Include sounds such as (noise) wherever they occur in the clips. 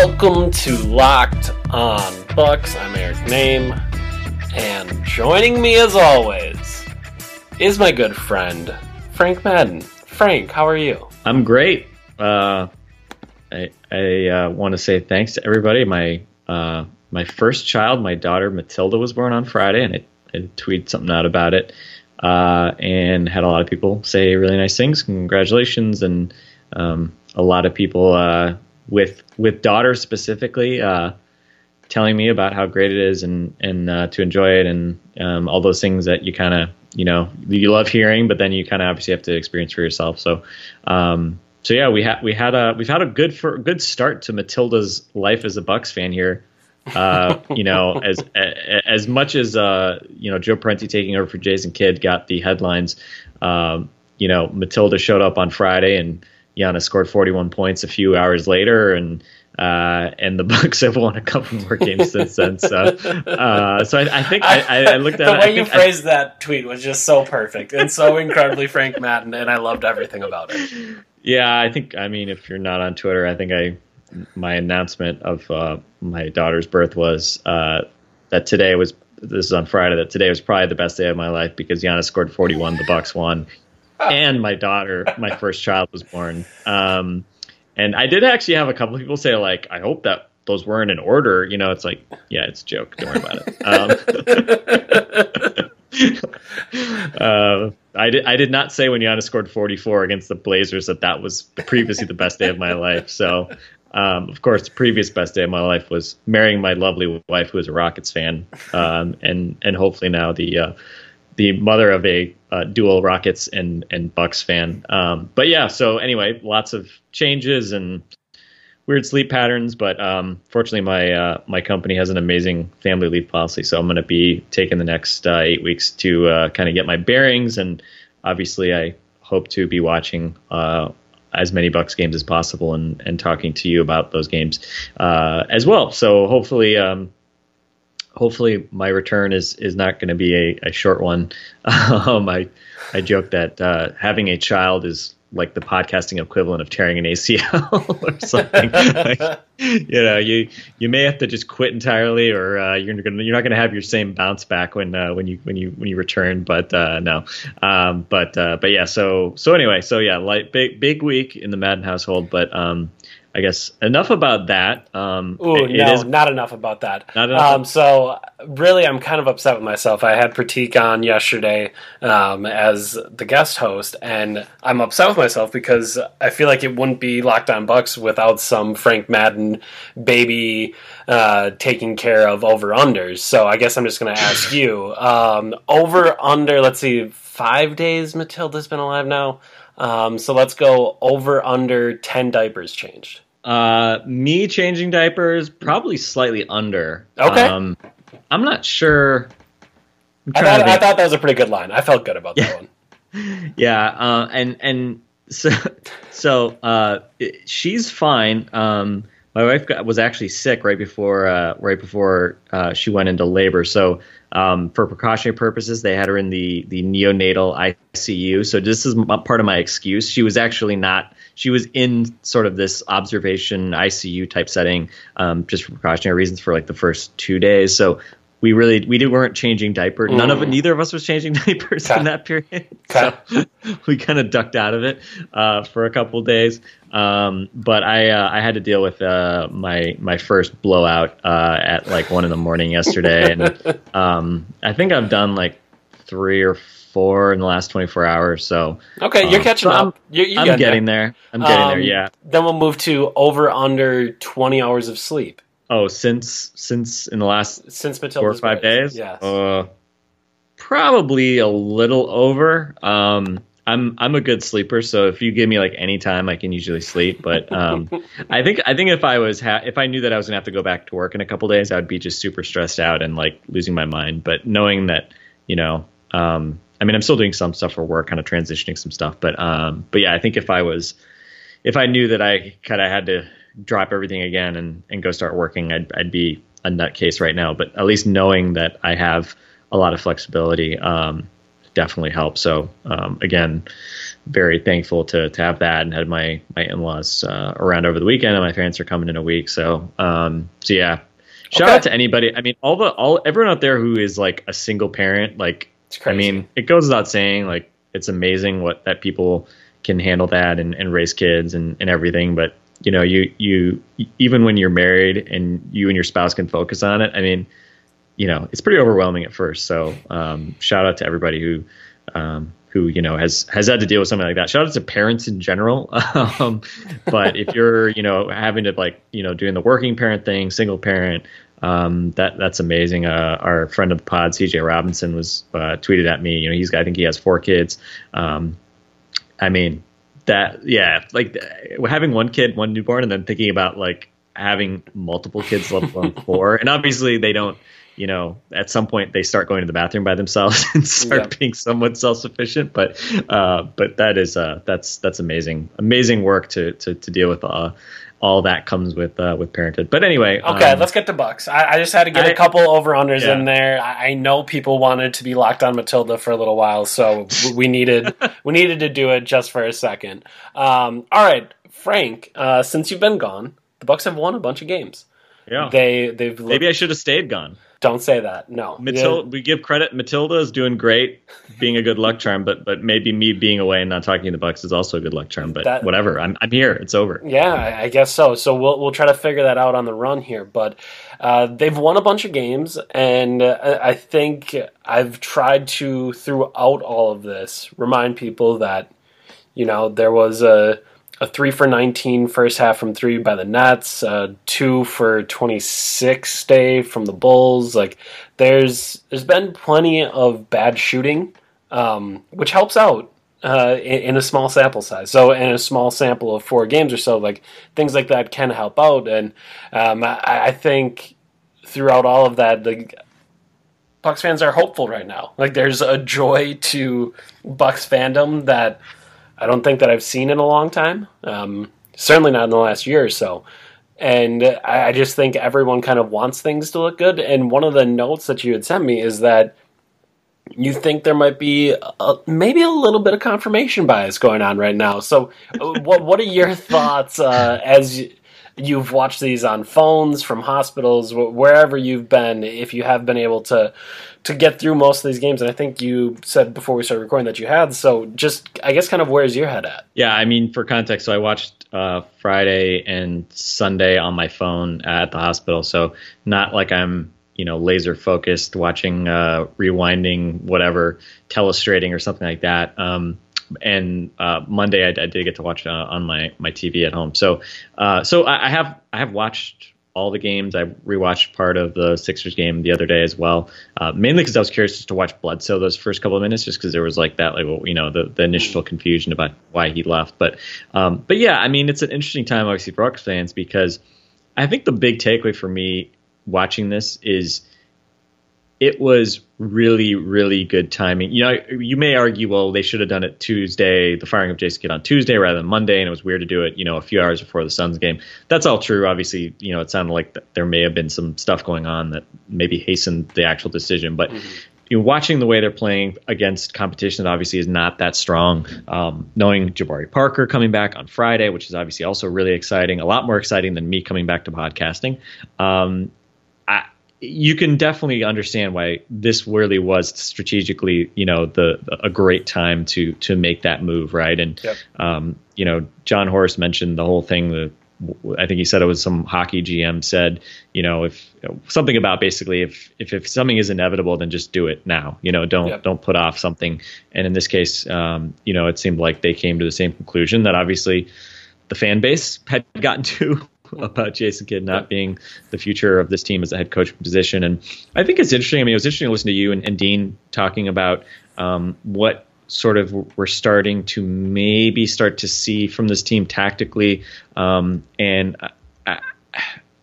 Welcome to Locked On Bucks. I'm Eric Nehm, and joining me as always is my good friend Frank Madden. Frank, how are you? I'm great. Uh, I, I uh, want to say thanks to everybody. My uh, my first child, my daughter Matilda, was born on Friday, and I, I tweeted something out about it, uh, and had a lot of people say really nice things. Congratulations, and um, a lot of people uh, with with daughters specifically uh, telling me about how great it is and and uh, to enjoy it and um, all those things that you kind of you know you love hearing, but then you kind of obviously have to experience for yourself. So. Um, so yeah, we had we had a we've had a good for good start to Matilda's life as a Bucks fan here. Uh, (laughs) you know, as as much as uh, you know Joe Prunty taking over for Jason Kidd got the headlines. Um, you know, Matilda showed up on Friday and Giannis scored 41 points a few hours later, and uh, and the (laughs) Bucks have won a couple more games since then. So, uh, so I, I think I, I, looked (laughs) at the it, way I you think I- phrased that tweet was just so perfect and so incredibly Frank Madden, and I loved everything about it. Yeah, I think. I mean, if you're not on Twitter, I think I my announcement of uh, my daughter's birth was uh, that today was. This is on Friday. That today was probably the best day of my life because Giannis scored 41, the Bucks won, and my daughter, my first child, was born. Um, and I did actually have a couple people say like, I hope that those weren't in order. You know, it's like, yeah, it's a joke. Don't worry about it. Um, (laughs) uh, I did. I did not say when Giannis scored 44 against the Blazers that that was previously the best day of my life. So, um, of course, the previous best day of my life was marrying my lovely wife, who is a Rockets fan, um, and and hopefully now the uh, the mother of a uh, dual Rockets and and Bucks fan. Um, but yeah. So anyway, lots of changes and weird sleep patterns, but um, fortunately, my uh, my company has an amazing family leave policy, so I'm going to be taking the next uh, eight weeks to uh, kind of get my bearings, and obviously, I hope to be watching uh, as many Bucks games as possible and and talking to you about those games uh, as well. So hopefully. Um, Hopefully, my return is is not going to be a, a short one. (laughs) um, I I joke that uh, having a child is like the podcasting equivalent of tearing an ACL (laughs) or something. like, you know, you you may have to just quit entirely, or uh, you're gonna you're not gonna have your same bounce back when uh, when you when you when you return. But uh, no, um, but uh, but yeah. So so anyway, so yeah, like big big week in the Madden household, but um, I guess enough about that. Um, Ooh, it- it no, is- not enough about that. Not enough? Um, so really, I'm kind of upset with myself. I had Pratik on yesterday um, as the guest host, and I'm upset with myself because I feel like it wouldn't be Locked On Bucks without some Frank Madden baby uh, taking care of over unders. So I guess I'm just going to ask (laughs) you um, over under. Let's see, five days Matilda's been alive now. Um, so let's go over under ten diapers changed. Uh, me changing diapers, probably slightly under. Okay. Um, I'm not sure. I'm I thought, I thought that was a pretty good line. I felt good about that one. (laughs) yeah, uh, and and so (laughs) so uh, it- she's fine. Um, my wife got, was actually sick right before uh, right before uh, she went into labor. So um, for precautionary purposes, they had her in the the neonatal ICU. So this is part of my excuse. She was actually not. She was in sort of this observation ICU type setting, um, just for precautionary reasons for like the first two days. So we really we weren't changing diapers. None of neither of us was changing (laughs) diapers Okay. in that period. (laughs) So (laughs) we kind of ducked out of it uh, for a couple days. Um, but I uh, I had to deal with uh, my my first blowout uh, at like one in the morning yesterday, and um, I think I've done like three or four in the last 24 hours. So Okay, you're um, catching so I'm- up. You're, you're I'm getting, getting there. there. I'm getting there. Um, Yeah. Then we'll move to over under 20 hours of sleep Oh, since since in the last since Matilda's four or five days. Yes. Uh, probably a little over. Um, I'm I'm a good sleeper, so if you give me like any time, I can usually sleep. But um, (laughs) I think I think if I was ha- if I knew that I was gonna have to go back to work in a couple days, I would be just super stressed out and like losing my mind. But knowing that, you know, um, I mean, I'm still doing some stuff for work, kind of transitioning some stuff. But um, but yeah, I think if I was if I knew that I kind of had to drop everything again and, and go start working, I'd, I'd be a nutcase right now. But at least knowing that I have a lot of flexibility um, definitely helps. So um, again, very thankful to, to have that and had my, my in-laws uh, around over the weekend and my parents are coming in a week. So, um, so yeah, shout Okay. out to anybody. I mean, all the, all, everyone out there who is like a single parent, like, It's I mean, it goes without saying, like, it's amazing what that people can handle that and, and raise kids and, and everything. But, you know, you, you, even when you're married and you and your spouse can focus on it, I mean, you know, it's pretty overwhelming at first. So, um, shout out to everybody who, um, who, you know, has, has had to deal with something like that. Shout out to parents in general. (laughs) um, but if you're, you know, having to like, you know, doing the working parent thing, single parent, um, that that's amazing. Uh, our friend of the pod, CJ Robinson, was uh, tweeted at me. You know, he's I think he has four kids. Um, I mean, that yeah, like having one kid, one newborn, and then thinking about like having multiple kids, let alone (laughs) four. And obviously, they don't. You know, at some point they start going to the bathroom by themselves (laughs) and start Yeah. being somewhat self-sufficient. But uh, but that is uh, that's that's amazing, amazing work to to, to deal with. Uh, all that comes with uh, with parenthood. But anyway, Okay, um, let's get to Bucks. I, I just had to get a I- couple over unders Yeah. in there. I, I know people wanted to be locked on Matilda for a little while, so we needed (laughs) we needed to do it just for a second. Um, all right, Frank. Uh, since you've been gone, the Bucks have won a bunch of games. yeah. They they've Maybe I should have stayed gone. Don't say that. No, Matilda, we give credit. Matilda is doing great, being a good luck charm. But but maybe me being away and not talking to the Bucks is also a good luck charm. But That- whatever, I'm I'm here. It's over. Yeah, I I guess so. So we'll we'll try to figure that out on the run here. But uh, they've won a bunch of games, and uh, I think I've tried to throughout all of this remind people that you know there was a a three for 19 first half from three by the Nets, uh, two for 26 day from the Bulls. Like there's there's been plenty of bad shooting, um, which helps out uh, in, in a small sample size. So in a small sample of four games or so, like things like that can help out. And um, I, I think throughout all of that, the Bucks fans are hopeful right now. Like there's a joy to Bucks fandom that I don't think that I've seen in a long time. Um, certainly not in the last year or so. And I, I just think everyone kind of wants things to look good. And one of the notes that you had sent me is that you think there might be a, maybe a little bit of confirmation bias going on right now. So, uh, what what are your thoughts uh, as you've watched these on phones from hospitals, wherever you've been? If you have been able to to get through most of these games, and I think you said before we started recording that you had. So, just I guess kind of where's your head at? Yeah, I mean, for context, so I watched uh, Friday and Sunday on my phone at the hospital. So not like I'm, you know, laser focused watching, uh, rewinding, whatever, telestrating or something like that. Um, and uh, Monday I, I did get to watch uh, on my my TV at home. So uh, so I, I have I have watched all the games. I rewatched part of the Sixers game the other day as well, uh, mainly because I was curious just to watch Bledsoe those first couple of minutes, just because there was like that, like you know, the, the initial confusion about why he left. But um, but yeah, I mean, it's an interesting time obviously for Bucks fans because I think the big takeaway for me watching this is it was really, really good timing. You know, you may argue, well, they should have done it Tuesday, the firing of Jason Kidd on Tuesday rather than Monday, and it was weird to do it, you know, a few hours before the Suns game. That's all true. Obviously, you know, it sounded like th- there may have been some stuff going on that maybe hastened the actual decision, but. You know, watching the way they're playing against competition that obviously is not that strong, um, knowing Jabari Parker coming back on Friday, which is obviously also really exciting, a lot more exciting than me coming back to podcasting. Um, you can definitely understand why this really was strategically, you know, the, a great time to to make that move, right? And Yep. um, you know, Jon Horst mentioned the whole thing, the I think he said it was some hockey GM said, you know, if something about basically if if, if something is inevitable, then just do it now. You know, don't yep. don't put off something. And in this case, um, you know, it seemed like they came to the same conclusion that obviously the fan base had gotten to (laughs) about Jason Kidd not being the future of this team as a head coach position. And I think it's interesting. I mean, it was interesting to listen to you and, and Dean talking about um, what sort of we're starting to maybe start to see from this team tactically. Um, and, I,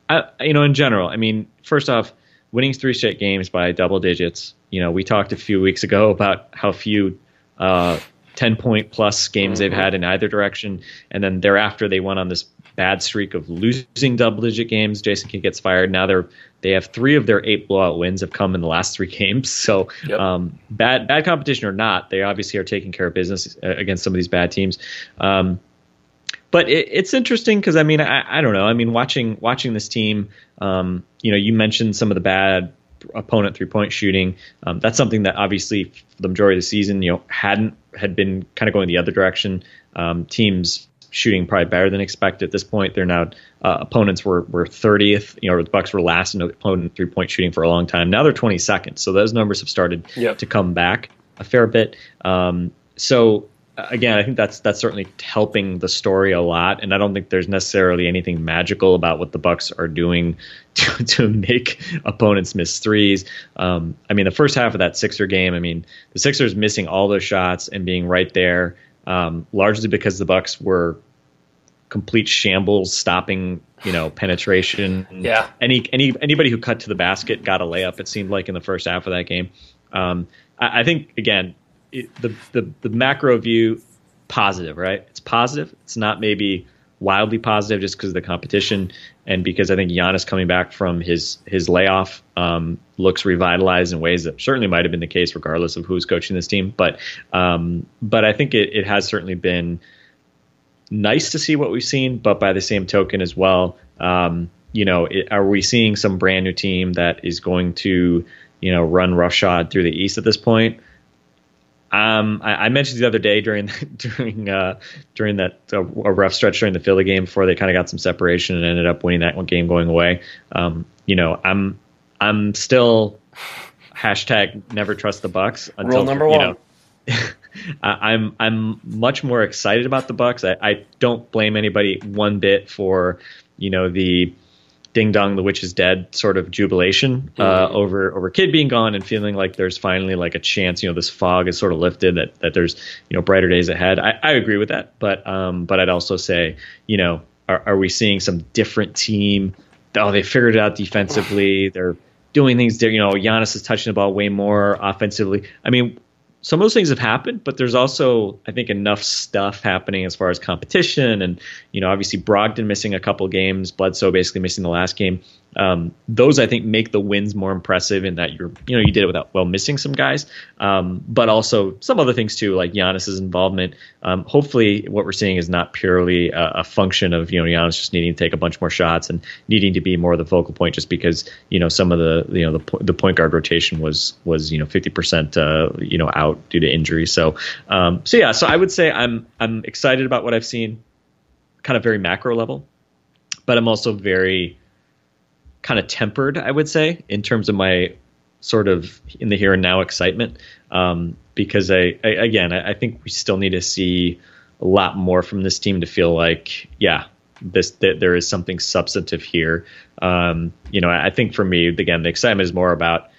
I, you know, in general, I mean, first off, winning three straight games by double digits. You know, we talked a few weeks ago (laughs) about how few uh, 10 point plus games they've had in either direction. And then thereafter, they went on this bad streak of losing double digit games. Jason Kidd gets fired. Now they're they have three of their eight blowout wins have come in the last three (laughs) games. So yep. um, bad bad competition or not, they obviously are taking care of business uh, against some of these bad teams. Um, but it, it's interesting because I mean I, I, don't know. I mean watching watching this team, um, you know, you mentioned some of the bad opponent three point shooting. Um, that's something that obviously for the majority of the season, you know, hadn't had been kind of going the other direction. Um, teams shooting probably better than expected at this point. They're now uh, opponents were were 30th. You know, the Bucks were last in opponent three point shooting for a long time. Now they're 22nd. So those numbers have started yep. to come back a fair bit. Um, so again, I think that's that's certainly helping the story a lot. And I don't think there's necessarily anything magical about what the Bucks are doing (laughs) to, to make opponents miss threes. Um, I mean, the first half of that Sixer game, I mean, the Sixers missing all those shots and being right there um, largely because the Bucks were complete shambles, stopping you know penetration. Yeah. Any any anybody who cut to the basket got a layup. It seemed like in the first half of that game. Um, I, I, think again it, the, the the macro view positive, right? It's positive. It's not maybe wildly positive just because of the competition and because I think Giannis coming back from his his layoff um, looks revitalized in ways that certainly might have been the case regardless of who's coaching this team. But um, but I think it, it has certainly been nice to see what we've seen. But by the same token as well, um, you know, it, are we seeing some brand new team that is going to you know run roughshod through the East at this point? Um, I, I, mentioned the other day during (laughs) during uh, during that uh, a rough stretch during the Philly game before they kind of got some separation and ended up winning that one game going away. Um, you know, I'm I'm still hashtag never trust the Bucks until Rule number one. Know, (laughs) I'm I'm much more excited about the Bucks. I, I don't blame anybody one bit for you know the ding dong the witch is dead sort of jubilation uh, mm-hmm. over over Kidd being gone and feeling like there's finally like a chance you know this fog is sort of lifted that that there's you know brighter days ahead. I, I agree with that but um but I'd also say you know are, are we seeing some different team? Oh they figured it out defensively. They're doing things there you know Giannis is touching the ball way more offensively. I mean some of those things have happened, but there's also, I think, enough stuff happening as far as competition. And, you know, obviously Brogdon missing a couple games, Bledsoe basically missing the last game um, those I think make the wins more impressive in that you're you know you did it without well missing some guys, um, but also some other things too like Giannis's involvement. Um, hopefully, what we're seeing is not purely a, a, function of you know Giannis just needing to take a bunch more shots and needing to be more of the focal point just because you know some of the you know the the point guard rotation was was you know 50 percent uh, you know out due to injury. So um, so yeah, so I would say I'm I'm excited about what I've seen, kind of very macro level, but I'm also very kind of tempered, I would say, in terms of my sort of in the here and now excitement. Um, because I, I again, I, I, think we still need to see a lot more from this team to feel like, yeah, this that there is something substantive here. Um, you know, I think for me, again, the excitement is more about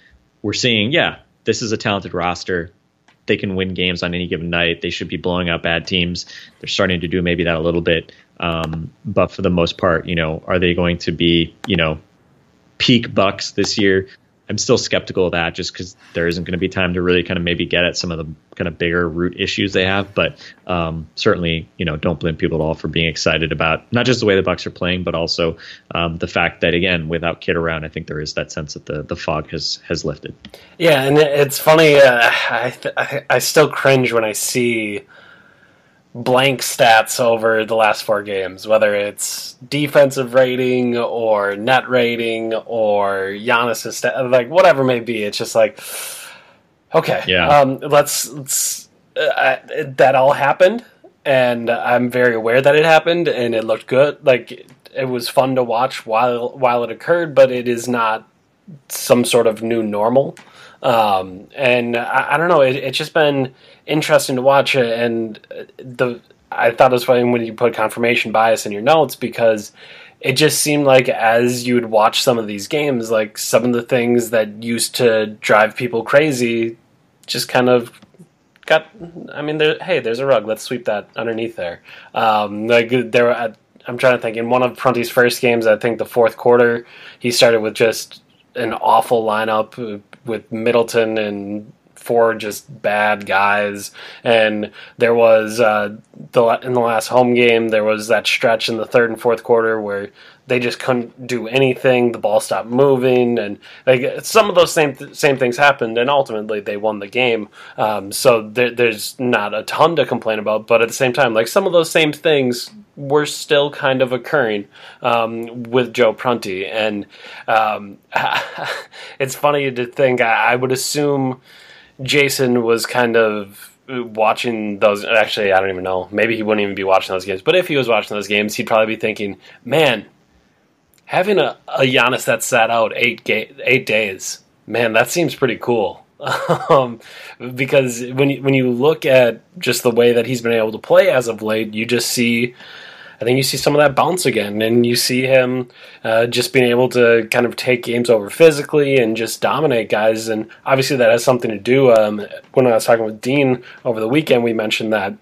we're seeing, yeah, this is a talented roster. They can win games on any given night. They should be blowing out bad teams. They're starting to do maybe that a little bit. Um, but for the most part, you know, are they going to be, you know, peak Bucks this year. I'm still skeptical of that just because there isn't going to be time to really kind of maybe get at some of the kind of bigger root issues they have. But um, certainly, you know, don't blame people at all for being excited about not just the way the Bucks are playing, but also um, the fact that again, without Kidd around, I think there is that sense that the the fog has has lifted. Yeah, and it's funny. Uh, I, th- I still cringe when I see blank stats over the last four games, whether it's defensive rating or net rating or Giannis's stat, like whatever may be. It's just like, okay, yeah, um, let's, let's uh, that all happened, and I'm very aware that it happened, and it looked good. Like it was fun to watch while while it occurred, but it is not some sort of new normal. Um, and I, I, don't know. It, it's just been interesting to watch, it. and the I thought it was funny when you put confirmation bias in your notes because it just seemed like as you would watch some of these games, like some of the things that used to drive people crazy, just kind of got. I mean, there, hey, there's a rug. Let's sweep that underneath there. Um, like there, I'm trying to think. In one of Prunty's first games, I think the fourth quarter, he started with just an awful lineup with Middleton and four just bad guys. And there was uh, the in the last home game, there was that stretch in the third and fourth quarter where they just couldn't do anything. The ball stopped moving, and like some of those same th- same things happened, and ultimately they won the game. Um, so there, there's not a ton to complain about, but at the same time, like some of those same things were still kind of occurring um, with Joe Prunty, and um, (laughs) it's funny to think. I, I would assume Jason was kind of watching those. Actually, I don't even know. Maybe he wouldn't even be watching those games. But if he was watching those games, he'd probably be thinking, "Man, having a, a Giannis that sat out eight ga- eight days, man, that seems pretty cool. (laughs) um, because when you, when you look at just the way that he's been able to play as of late, you just see. I think you see some of that bounce again, and you see him uh, just being able to kind of take games over physically and just dominate guys. And obviously, that has something to do. Um, when I was talking with Dean over the weekend, we mentioned that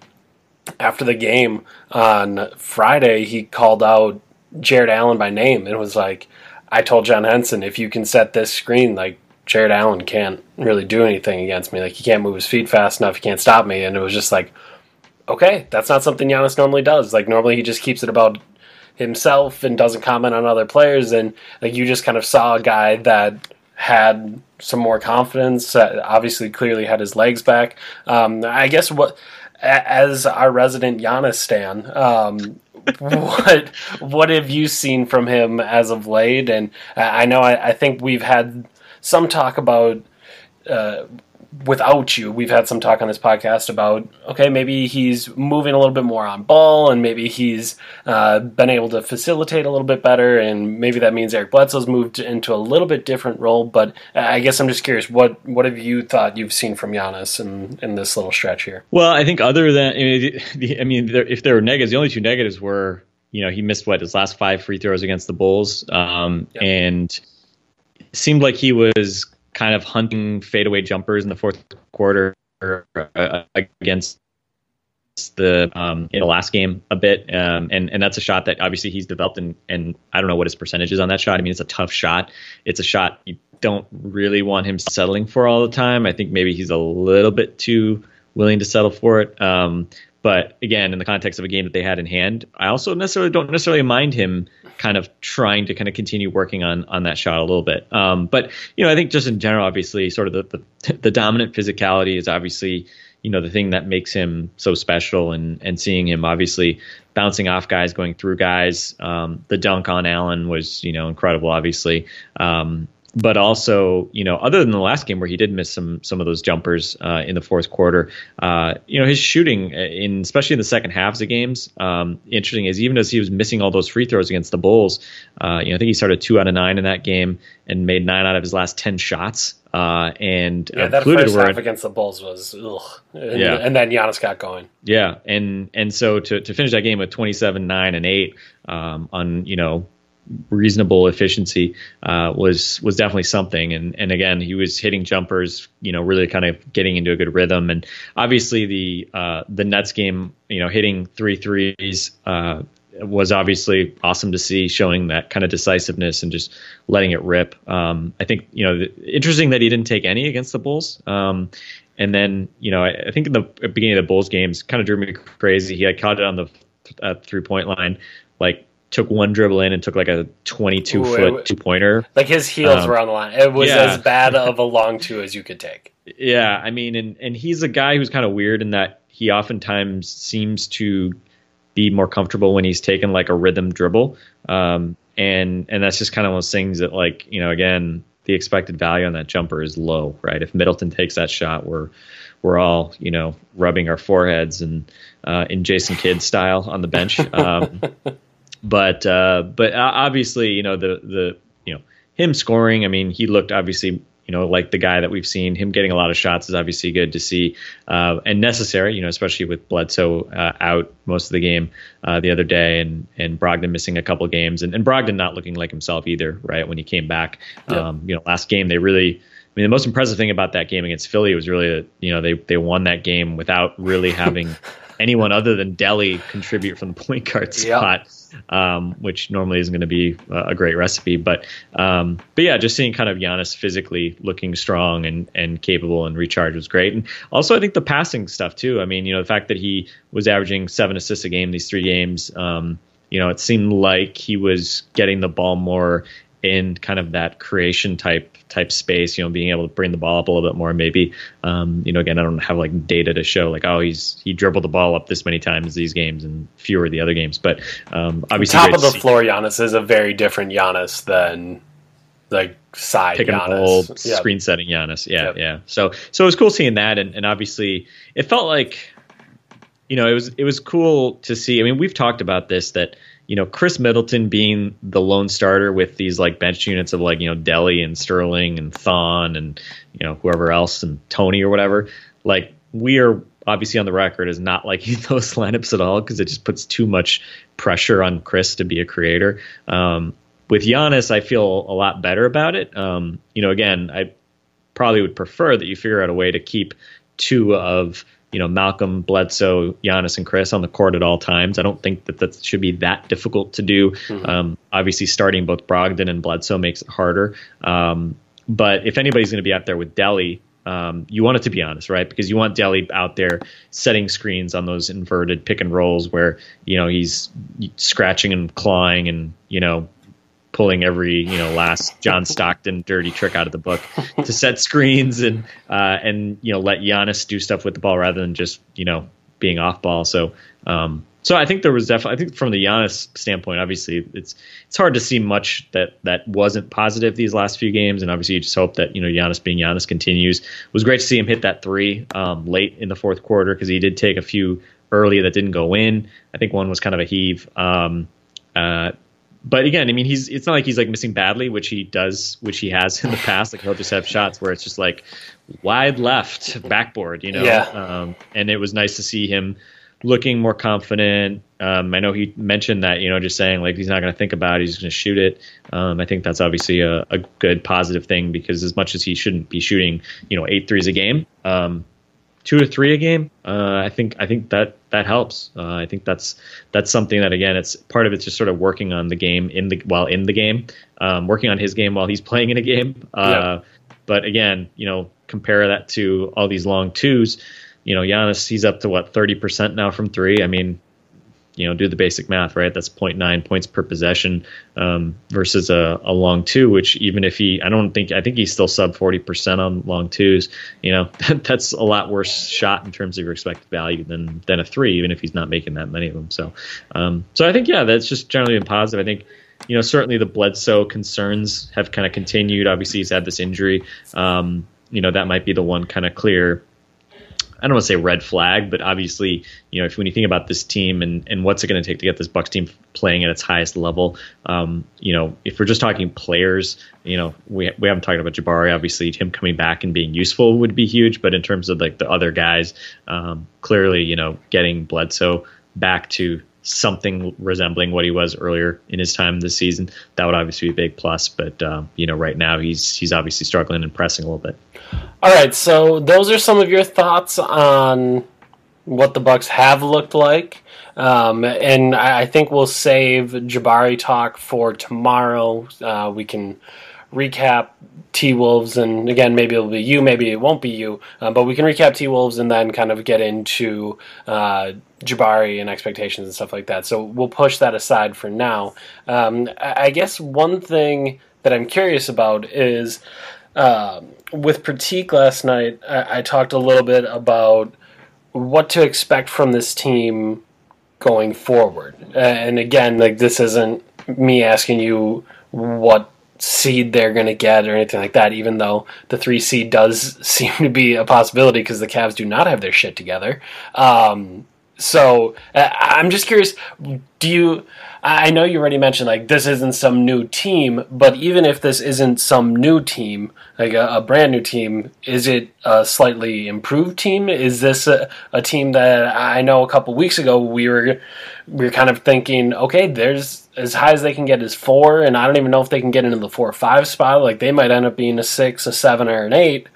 after the game on Friday, he called out Jarrett Allen by name and was like, I told John Henson, if you can set this screen, like Jarrett Allen can't really do anything against me. Like he can't move his feet fast enough. He can't stop me. And it was just like, okay, that's not something Giannis normally does. Like normally he just keeps it about himself and doesn't comment on other players. And like you just kind of saw a guy that had some more confidence. Uh, obviously, clearly had his legs back. Um, I guess what as our resident Giannis stan, um, (laughs) what what have you seen from him as of late? And I know I, I think we've had some talk about. Uh, without you, we've had some talk on this podcast about okay, maybe he's moving a little bit more on ball, and maybe he's uh, been able to facilitate a little bit better, and maybe that means Eric Bledsoe's moved into a little bit different role. But I guess I'm just curious, what what have you thought you've seen from Giannis in in this little stretch here? Well, I think other than I mean, I mean if there were negatives, the only two negatives were you know he missed what his last five free throws against the Bulls, um, yep. and seemed like he was kind of hunting fadeaway jumpers in the fourth quarter uh, against the um, in the last game a bit, um, and and that's a shot that obviously he's developed, and and I don't know what his percentage is on that shot. I mean, it's a tough shot. It's a shot you don't really want him settling for all the time. I think maybe he's a little bit too willing to settle for it. Um, but again, in the context of a game that they had in hand, I also necessarily don't necessarily mind him kind of trying to kind of continue working on on that shot a little bit. Um, but you know, I think just in general, obviously, sort of the, the, (laughs) the dominant physicality is obviously you know the thing that makes him so special, and and seeing him obviously bouncing off guys, going through guys. Um, the dunk on Allen was you know incredible, obviously. Um, but also, you know, other than the last game where he did miss some some of those jumpers uh, in the fourth quarter, uh, you know, his shooting in especially in the second halves of games, um, interesting is even as he was missing all those free throws against the Bulls, uh, you know, I think he started two out of nine in that game and made nine out of his last ten shots. Uh, and yeah, that first half against the Bulls was ugh. And, yeah, and then Giannis got going. Yeah, and and so to to finish that game with twenty seven, nine, and eight um, on you know reasonable efficiency uh, was was definitely something. And and again, he was hitting jumpers, you know, really kind of getting into a good rhythm. And obviously the uh, the Nets game, you know, hitting three threes. Uh, was obviously awesome to see, showing that kind of decisiveness and just letting it rip. Um, I think you know, interesting that he didn't take any against the Bulls. Um, and then you know, I, I, think in the beginning of the Bulls games, kind of drew me crazy. He had caught it on the uh, three point line, like took one dribble in and took like a 22 Ooh, foot two pointer. Like his heels um, were on the line. It was yeah. as bad (laughs) of a long two as you could take. Yeah, I mean, and and he's a guy who's kind of weird in that he oftentimes seems to be more comfortable when he's taking like a rhythm dribble. Um, and and that's just kind of one of those things that like you know again the expected value on that jumper is low, right? If Middleton takes that shot, we're we're all you know rubbing our foreheads and uh, in Jason Kidd style on the bench. (laughs) Um, but uh, but obviously, you know the the you know him scoring. I mean, he looked obviously you know, like the guy that we've seen. Him getting a lot of shots is obviously good to see uh, and necessary, you know, especially with Bledsoe uh, out most of the game uh, the other day and and Brogdon missing a couple games and, and Brogdon not looking like himself either, right? When he came back, um, you know, last game they really. I mean, the most impressive thing about that game against Philly was really that you know they they won that game without really having (laughs) anyone other than Delly contribute from the point guard spot. Yep um, which normally isn't going to be a great recipe. But um, but yeah, just seeing kind of Giannis physically looking strong and and capable and recharge was great. And also, I think the passing stuff too. I mean, you know, the fact that he was averaging seven assists a game these three games. Um, you know, it seemed like he was getting the ball more in kind of that creation type type space, you know, being able to bring the ball up a little bit more. Maybe, um, you know, again, I don't have like data to show like, oh, he's he dribbled the ball up this many times these games and fewer the other games. But um, obviously, top of the floor Giannis is a very different Giannis than like side pick and roll, yep. screen setting Giannis. Yeah, yep. yeah. So so it was cool seeing that, and, and obviously it felt like, you know, it was it was cool to see. I mean, we've talked about this that you know, Khris Middleton being the lone starter with these like bench units of like, you know, Delly and Sterling and Thon and, you know, whoever else and Tony or whatever, like we are obviously on the record as not (laughs) liking those lineups at all because it just puts too much pressure on Khris to be a creator. Um, with Giannis, I feel a lot better about it. Um, you know, again, I probably would prefer that you figure out a way to keep two of you know Malcolm, Bledsoe, Giannis, and Khris on the court at all times. I don't think that that should be that difficult to do. Mm-hmm. Um, obviously, starting both Brogdon and Bledsoe makes it harder. Um, but if anybody's going to be out there with Delly, um, you want it to be Giannis, right? Because you want Delly out there setting screens on those inverted pick and rolls where you know he's scratching and clawing and you know pulling every you know last John Stockton dirty trick out of the book to set screens and uh, and you know let Giannis do stuff with the ball rather than just you know being off ball. So um, so I think there was definitely I think from the Giannis standpoint, obviously it's it's hard to see much that that wasn't positive these last few games, and obviously you just hope that you know Giannis being Giannis continues. It was great to see him hit that three um, late in the fourth quarter because he did take a few early that didn't go in. I think one was kind of a heave. Um, uh, but again, I mean, he's it's not like he's like missing badly, which he does, which he has in the past. Like he'll just have shots where it's just like wide left backboard, you know. Yeah. Um, and it was nice to see him looking more confident. Um, I know he mentioned that, you know, just saying like he's not going to think about it, he's going to shoot it. Um, I think that's obviously a, a, good positive thing because as much as he shouldn't be shooting, you know, eight threes a game, um, two or three a game, uh, I think I think that that helps. Uh, I think that's that's something that again, it's part of it's just sort of working on the game in the while in the game, um, working on his game while he's (laughs) playing in a game. Uh, But again, you know, compare that to all these long twos. You know, Giannis, he's up to what thirty percent now from three. I mean, you know do the basic math right? That's 0.9 points per possession um, versus a, a, long two which even if he i don't think i think he's still sub 40% on long twos you know (laughs) that's a lot worse shot in terms of your expected value than than a three even if he's not making that many of them. So um, so i think yeah that's just generally been positive. I think you know certainly the bledsoe concerns have kind of continued. Obviously he's had this injury. Um, you know that might be the one kind of clear I don't want to say red flag, but obviously, you know, if when you think about this team and, and what's it going to take to get this Bucks team playing at its highest level, um, you know, if we're just talking players, you know, we we haven't talked about Jabari. Obviously, him coming back and being useful would be huge. But in terms of like the other guys, um, clearly, you know, getting Bledsoe back to something resembling what he was earlier in his time this season, that would obviously be a big plus. But um, you know, right now he's he's obviously struggling and pressing a little bit. All right, so those are some of your thoughts on what the Bucks have looked like, um, and I think we'll save Jabari talk for tomorrow. Uh, we can recap T Wolves, and again, maybe it'll be you, maybe it won't be you, uh, but we can recap T Wolves and then kind of get into uh, Jabari and expectations and stuff like that. So we'll push that aside for now. Um, I guess one thing that I'm curious about is uh, with Pratik last night, I, I talked a little bit about what to expect from this team going forward. and again, like this isn't me asking you what seed they're going to get or anything like that, even though the three seed does (laughs) seem to be a possibility because the Cavs do not have their shit together. Um, so uh, I'm just curious. Do you? I know you already mentioned like this isn't some new team, but even if this isn't some new team, like a, a brand new team, is it a slightly improved team? Is this a, a team that I know a couple weeks ago we were we were kind of thinking, okay, there's as high as they can get is four, and I don't even know if they can get into the four or five spot. Like they might end up being a six, a seven, or an eight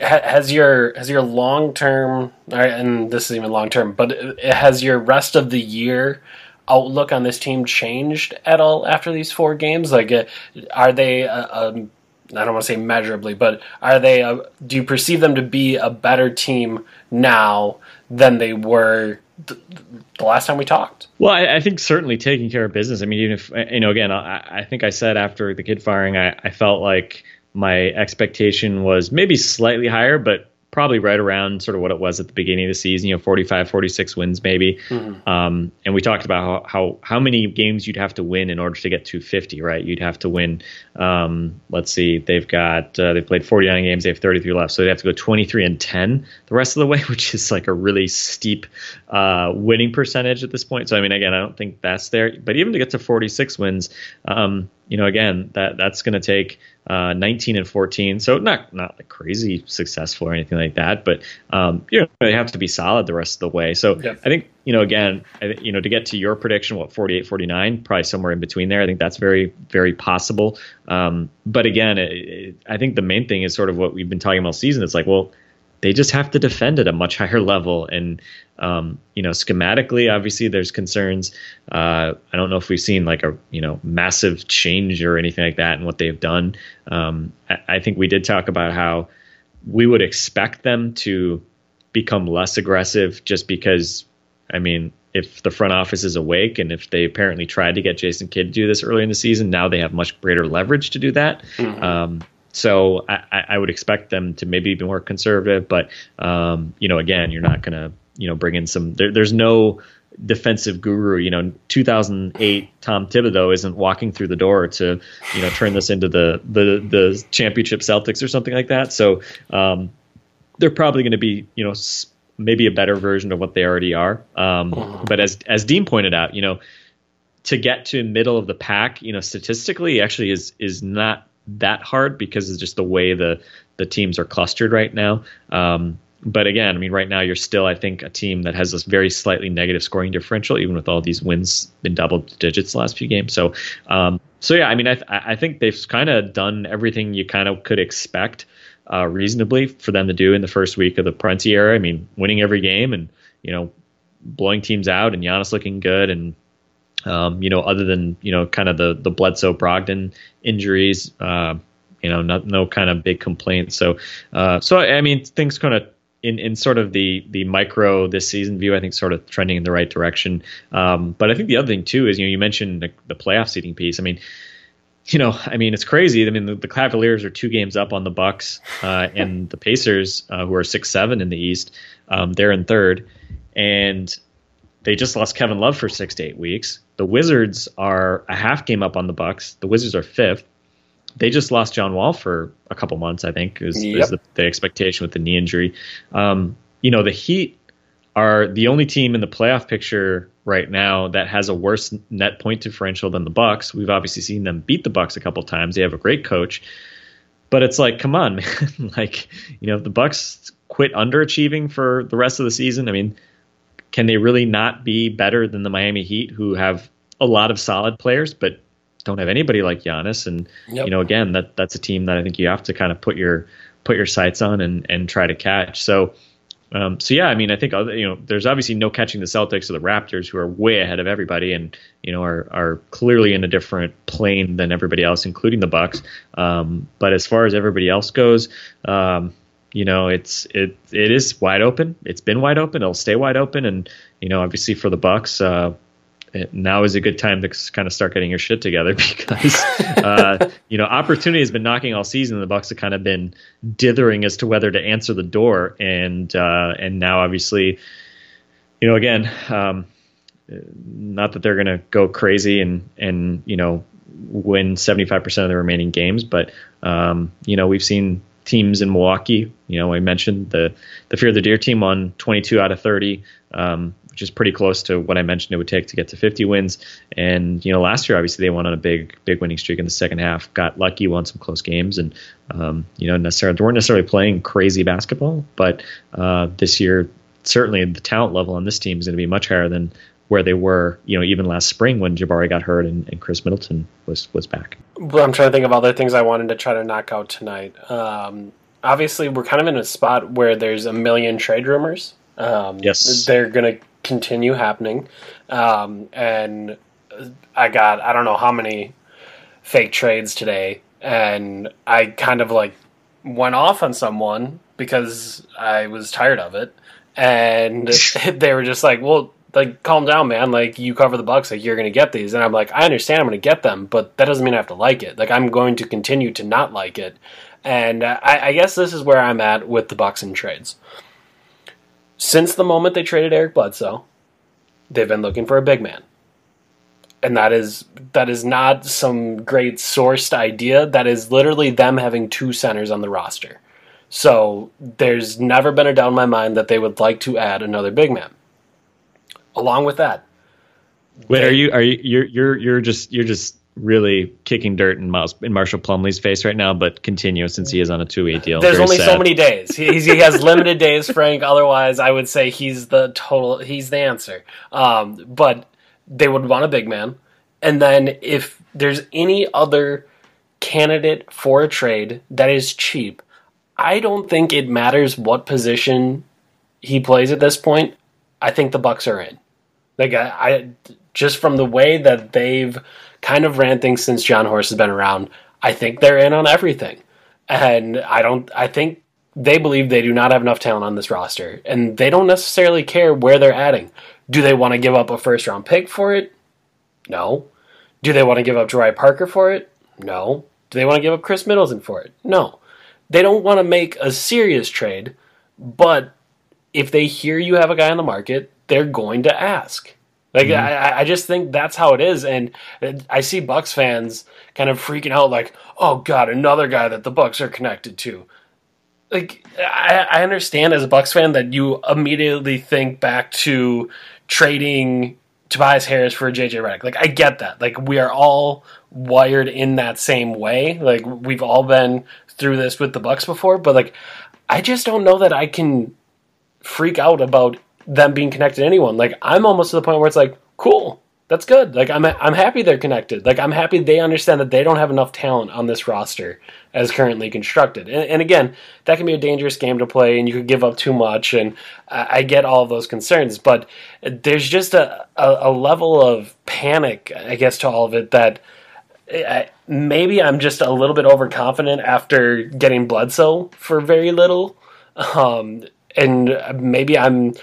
has your has your long term and this is even long term but has your rest of the year outlook on this team changed at all after these four games like uh, are they uh, um, I don't want to say measurably, but are they? A, do you perceive them to be a better team now than they were th- the last time we talked? Well, I, I, think certainly taking care of business. I mean, even if you know, again, I, I think I said after the Kidd firing, I, I felt like my expectation was maybe slightly higher, but probably right around sort of what it was at the beginning of the season, you know, 45, 46 wins maybe. Mm-hmm. Um, and we talked about how, how, how many games you'd have to win in order to get 250, right? You'd have to win, um, let's see, they've got, uh, they've played 49 games, they have 33 left. So they have to go 23 and 10 the rest of the way, (laughs) which is like a really steep uh, winning percentage at this point. So, I mean, again, I don't think that's there. But even to get to 46 wins, um, you know, again, that that's going to take uh, 19 and 14. So not not like crazy successful or anything like that, but um, you know they have to be solid the rest of the way. So yep. I think you know again, I, you know to get to your prediction, what 48, 49, probably somewhere in between there. I think that's very very possible. Um, but again, it, it, I think the main thing is sort of what we've been talking about season. It's like well they just have to defend at a much higher level. And um, you know, schematically, obviously, there's concerns. Uh, I don't know if we've seen like a you know massive change or anything like that in what they've done. Um, I, I think we did talk about how we would expect them to become less aggressive just because. I mean, if the front office is awake and if they apparently tried to get Jason Kidd to do this early in the season, now they have much greater leverage to do that. Mm-hmm. Um, so I, I, would expect them to maybe be more conservative, but um, you know, again, you're not going to you know bring in some. There, there's no defensive guru. You know, 2008 Tom Thibodeau isn't walking through the door to you know turn this into the the the championship Celtics or something like that. So um, they're probably going to be you know maybe a better version of what they already are. Um, but as as Dean pointed out, you know. To get to middle of the pack, you know, statistically, actually is is not that hard because it's just the way the the teams are clustered right now. Um, but again, I mean, right now you're still, I think, a team that has this very slightly negative scoring differential, even with all these wins in double digits the last few games. So, um, so yeah, I mean, I, th- I think they've kind of done everything you kind of could expect uh, reasonably for them to do in the first week of the Prunty era. I mean, winning every game and you know blowing teams out, and Giannis looking good, and um, you know, other than you know, kind of the the Bledsoe Brogdon injuries, uh, you know, not, no kind of big complaints. So, uh, so I mean, things kind of in, in sort of the the micro this season view, I think sort of trending in the right direction. Um, but I think the other thing too is you know you mentioned the, the playoff seeding piece. I mean, you know, I mean it's crazy. I mean the, the Cavaliers are two games up on the Bucks uh, (laughs) and the Pacers, uh, who are six seven in the East, um, they're in third, and they just lost Kevin Love for six to eight weeks. The Wizards are a half game up on the Bucks. The Wizards are fifth. They just lost John Wall for a couple months, I think, is, yep. is the, the, expectation with the knee injury. Um, you know, the Heat are the only team in the playoff picture right now that has a worse net point differential than the Bucks. We've obviously seen them beat the Bucks a couple times. They have a great coach, but it's like, come on, (laughs) man! like, you know, if the Bucks quit underachieving for the rest of the season, I mean, can they really not be better than the Miami Heat, who have a lot of solid players, but don't have anybody like Giannis? And yep. you know, again, that that's a team that I think you have to kind of put your put your sights on and and try to catch. So. Um, so yeah, I mean, I think you know, there's obviously no catching the Celtics or the Raptors, who are way ahead of everybody, and you know, are are clearly in a different plane than everybody else, including the Bucks. Um, but as far as everybody else goes, um, you know, it's it it is wide open. It's been wide open. It'll stay wide open, and you know, obviously for the Bucks, uh, now is a good time to kind of start getting your shit together (laughs) because uh, you know opportunity has been knocking all season. The Bucks have kind of been dithering as to whether to answer the door, and uh, and now obviously, you know, again, um, not that they're going to go crazy and and you know win 75% of the remaining games. But um, you know, we've seen teams in Milwaukee. You know, I mentioned the the Fear of the Deer team won 22 out of 30, um, which is pretty close to what I mentioned it would take to get to 50 wins. And you know, last year obviously they went on a big big winning streak in the second half, got lucky, won some close games, and um, you know, necessarily they weren't necessarily playing crazy basketball, but uh, this year certainly the talent level on this team is going to be much higher than where they were, you know, even last spring when Jabari got hurt and, and Khris Middleton was was back. Well, I'm trying to think of other things I wanted to try to knock out tonight. Um, obviously, we're kind of in a spot where there's a million trade rumors. Um, yes, they're going to continue happening, um, and I got I don't know how many fake trades today, and I kind of like went off on someone because I was tired of it, and (laughs) (laughs) they were just like, "Well, like calm down, man. Like you cover the Bucks, like you're gonna get these. And I'm like, I understand I'm gonna get them, but that doesn't mean I have to like it. Like I'm going to continue to not like it. And I, I guess this is where I'm at with the Bucks and trades. Since the moment they traded Eric Bledsoe, they've been looking for a big man. And that is that is not some great sourced idea. That is literally them having two centers on the roster. So there's never been a doubt in my mind that they would like to add another big man along with that. Wait, they, are you are you you're you're you're just you're just really kicking dirt in Miles in Marshall Plumlee's face right now, but continue since he is on a two way deal. There's Very only sad. so many days. He, he has limited days, Frank. Otherwise, I would say he's the total. He's the answer. Um, but they would want a big man, and then if there's any other candidate for a trade that is cheap, I don't think it matters what position he plays at this point. I think the Bucks are in. Like I, I just from the way that they've kind of ran things since Jon Horst has been around, I think they're in on everything. And I don't I think they believe they do not have enough talent on this roster. And they don't necessarily care where they're adding. Do they want to give up a first round pick for it? No. Do they want to give up Jabari Parker for it? No. Do they want to give up Khris Middleton for it? No. They don't want to make a serious trade, but if they hear you have a guy on the market they're going to ask. Like mm-hmm. I, I just think that's how it is, and I see Bucks fans kind of freaking out, like, "Oh God, another guy that the Bucks are connected to." Like I, I understand as a Bucks fan that you immediately think back to trading Tobias Harris for JJ Redick. Like I get that. Like we are all wired in that same way. Like we've all been through this with the Bucks before, but like I just don't know that I can freak out about them being connected to anyone. Like I'm almost to the point where it's like, cool, that's good. Like I'm I'm happy they're connected. Like I'm happy they understand that they don't have enough talent on this roster as currently constructed. And, and again, that can be a dangerous game to play, and you could give up too much. And I, I get all of those concerns, but there's just a, a, a level of panic, I guess, to all of it that. I, maybe I'm just a little bit overconfident after getting Bledsoe for very little, um, and maybe I'm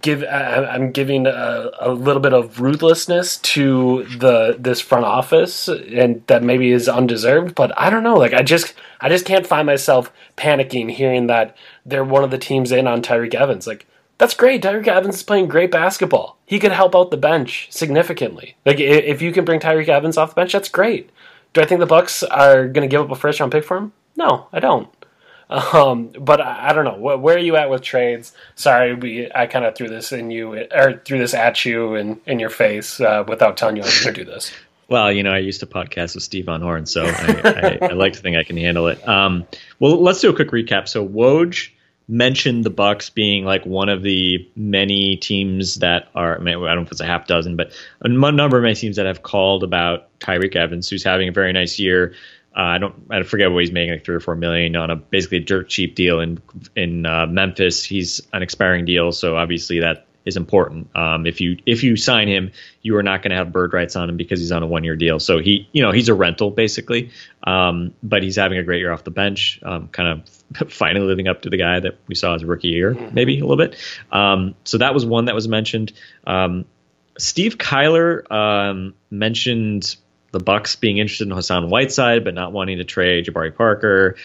give uh, I'm giving a, a, little bit of ruthlessness to the this front office, and that maybe is undeserved. But I don't know. Like I just I just can't find myself panicking hearing that they're one of the teams in on Tyreke Evans. Like that's great. Tyreke Evans is playing great basketball. He could help out the bench significantly. Like if you can bring Tyreke Evans off the bench, that's great. Do I think the Bucks are going to give up a first round pick for him? No, I don't. Um, but I, I, don't know where are you at with trades. Sorry, we I kind of threw this in you or threw this at you and in, in your face uh, without telling you I was going to do this. (laughs) Well, you know, I used to podcast with Steve Von Horn, so I, I, (laughs) I, like to think I can handle it. Um, well, let's do a quick recap. So Woj mentioned the Bucks being like one of the many teams that are I, don't know if it's a half dozen, but a number of many teams that have called about Tyreke Evans, who's having a very nice year. Uh, I don't I forget what he's making like three or four million on a basically a dirt cheap deal in in uh, Memphis. He's an expiring deal, so obviously that is important. Um, if you if you sign him, you are not going to have bird rights on him because he's on a one year deal. So he you know he's a rental basically, um, but he's having a great year off the bench. Um, kind of (laughs) finally living up to the guy that we saw as a rookie year, mm-hmm. maybe a little bit. Um, so that was one that was mentioned. Um, Steve Kyler um, mentioned the Bucks being interested in Hassan Whiteside but not wanting to trade Jabari Parker.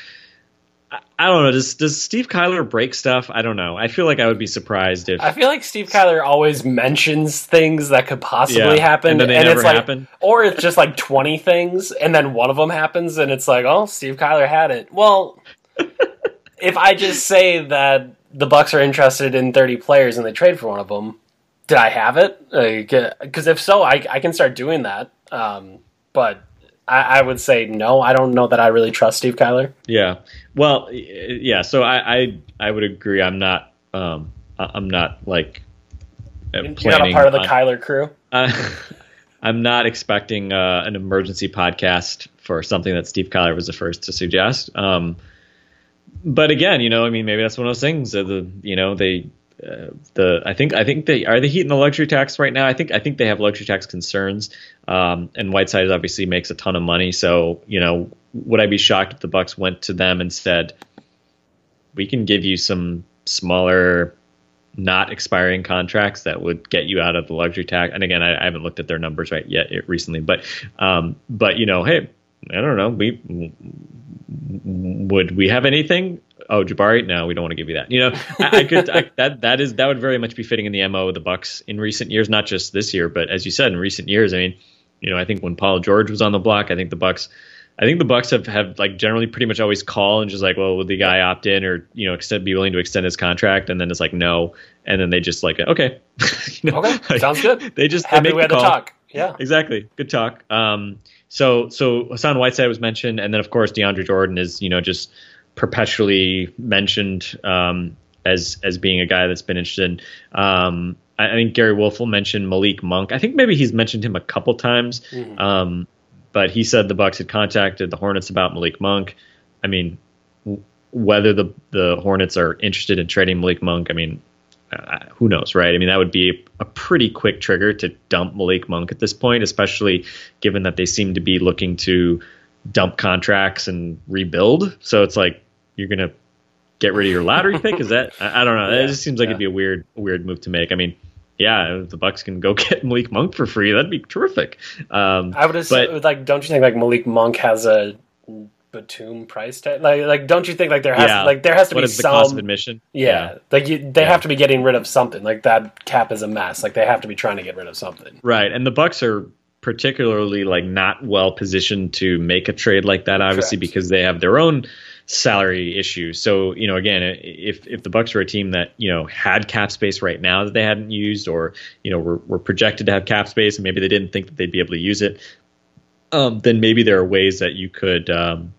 I don't know. Does does Steve Kyler break stuff? I don't know. I feel like I would be surprised if I feel like Steve Kyler always mentions things that could possibly Yeah, happen, and then they never it's like, happen. or it's just like twenty things, and then one of them happens, and it's like, oh, Steve Kyler had it. Well, if I just say that the Bucks are interested in thirty players and they trade for one of them, did I have it? Because if so, I, I can start doing that. Um, but I, I would say no. I don't know that I really trust Steve Kyler. Yeah. Well, yeah. So I I, I would agree. I'm not. Um, I'm not like. uh, You're not a part of the on- Kyler crew. Uh, (laughs) I'm not expecting uh, an emergency podcast for something that Steve Kyler was the first to suggest. Um, but again, you know, I mean, maybe that's one of those things. That the you know they the I think I think they are they heating the luxury tax right now. I think I think they have luxury tax concerns. Um, and Whiteside obviously makes a ton of money, so you know, would I be shocked if the Bucks went to them and said, "We can give you some smaller." not expiring contracts that would get you out of the luxury tax. And again, I, I haven't looked at their numbers right yet recently, but um, but you know, hey, I don't know, we would we have anything? Oh, Jabari, no, we don't want to give you that. You know, I, I could I, that that is that would very much be fitting in the mo of the Bucks in recent years, not just this year, but as you said, in recent years. I mean, you know, I think when Paul George was on the block, I think the Bucks. I think the Bucks have, have like generally pretty much always call and just like, well, would the guy opt in or you know extend be willing to extend his contract? And then it's like no, and then they just like okay, (laughs) You know, Okay, (laughs) like, sounds good. They just they Happy make we had the to talk. Yeah. Exactly. Good talk. Um, so so Hassan Whiteside was mentioned, and then of course DeAndre Jordan is you know just perpetually mentioned um, as as being a guy that's been interested. Um, I, I think Gery Woelfel mentioned Malik Monk. I think maybe he's mentioned him a couple times, um, but he said the Bucks had contacted the Hornets about Malik Monk. I mean, w- whether the the Hornets are interested in trading Malik Monk, I mean, uh, who knows, right? I mean, that would be a pretty quick trigger to dump Malik Monk at this point, especially given that they seem to be looking to dump contracts and rebuild. So it's like you're gonna get rid of your lottery pick. Is that? I, I don't know. (laughs) Yeah, it just seems like yeah. it'd be a weird, weird move to make. I mean, yeah, if the Bucks can go (laughs) get Malik Monk for free, that'd be terrific. Um, I would assume, but- like, don't you think like Malik Monk has a Batum price tag? Like, like, don't you think like there has yeah, like there has to what be is the some? cost of admission? yeah, like you, they Yeah. have to be getting rid of something. Like that cap is a mess. Like they have to be trying to get rid of something. Right, and the Bucks are particularly like not well positioned to make a trade like that, obviously, Correct. because they have their own salary issues. So you know, again, if if the Bucks were a team that you know had cap space right now that they hadn't used, or you know were, were projected to have cap space and maybe they didn't think that they'd be able to use it, um, then maybe there are ways that you could. Um,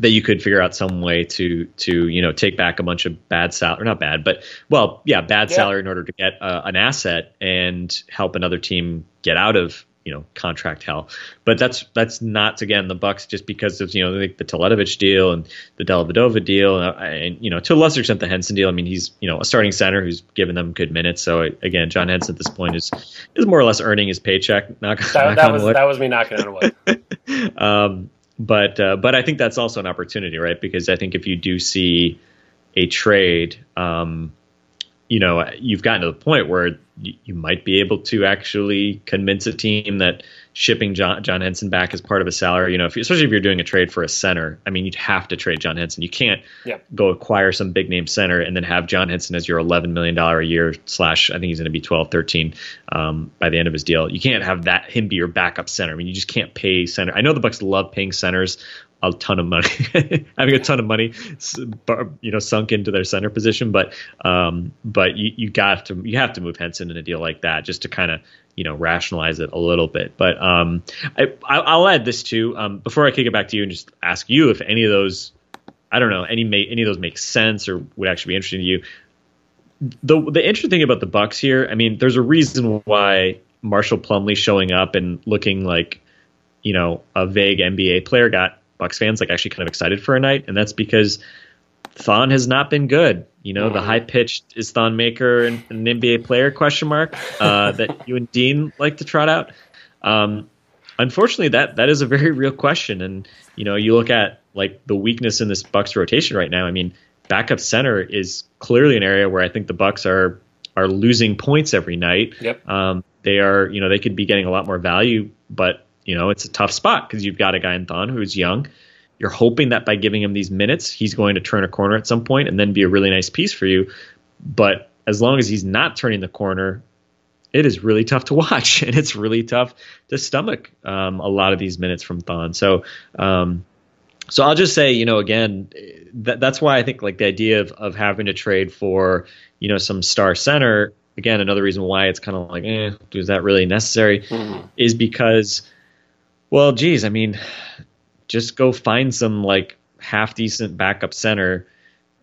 that you could figure out some way to to you know take back a bunch of bad salary or not bad but well yeah bad Yeah. salary in order to get uh, an asset and help another team get out of you know contract hell. But that's that's not again the bucks just because of you know the, the Teletovic deal and the Dellavedova deal. And, and you know to a lesser extent the Henson deal. I mean he's you know a starting center who's given them good minutes. So again John Henson at this point is is more or less earning his paycheck. Knock, That, knock that was wood. that was me knocking on wood. (laughs) um, but uh, but I think that's also an opportunity, right? Because I think if you do see a trade, um, you know, you've gotten to the point where you, you might be able to actually convince a team that shipping John, John Henson back as part of a salary, you know, if, especially if you're doing a trade for a center, I mean, you'd have to trade John Henson. You can't go acquire some big name center and then have John Henson as your $11 million a year slash, I think he's going to be 12, 13 um, by the end of his deal. You can't have that him be your backup center. I mean, you just can't pay center. I know the Bucks love paying centers a ton of money, (laughs) having a ton of money, you know, sunk into their center position. But um, but you, you got to you have to move Henson in a deal like that just to kind of you know rationalize it a little bit. But um, I, I- I'll add this too um, before I kick it back to you and just ask you if any of those I don't know any ma- any of those make sense or would actually be interesting to you. The the interesting thing about the Bucks here, I mean, there's a reason why Marshall Plumlee showing up and looking like you know a vague NBA player got Bucks fans like actually kind of excited for a night, and that's because Thon has not been good. You know, the high pitched is Thon Maker an, an NBA player question mark uh, (laughs) that you and Dean like to trot out. Um, unfortunately, that that is a very real question, and you know, you look at like the weakness in this Bucks rotation right now. I mean, backup center is clearly an area where I think the Bucks are are losing points every night. Yep. Um, they are, you know, they could be getting a lot more value, but you know, it's a tough spot because you've got a guy in Thon who's young, you're hoping that by giving him these minutes, he's going to turn a corner at some point and then be a really nice piece for you. But as long as he's not turning the corner, it is really tough to (laughs) watch, and it's really tough to stomach um, a lot of these minutes from Thon. So, um, so I'll just say, you know, again, that, that's why I think like the idea of, of having to trade for, you know, some star center. Again, another reason why it's kind of like, eh, is that really necessary? Mm-hmm. Is because, well, geez, I mean, just go find some like half decent backup center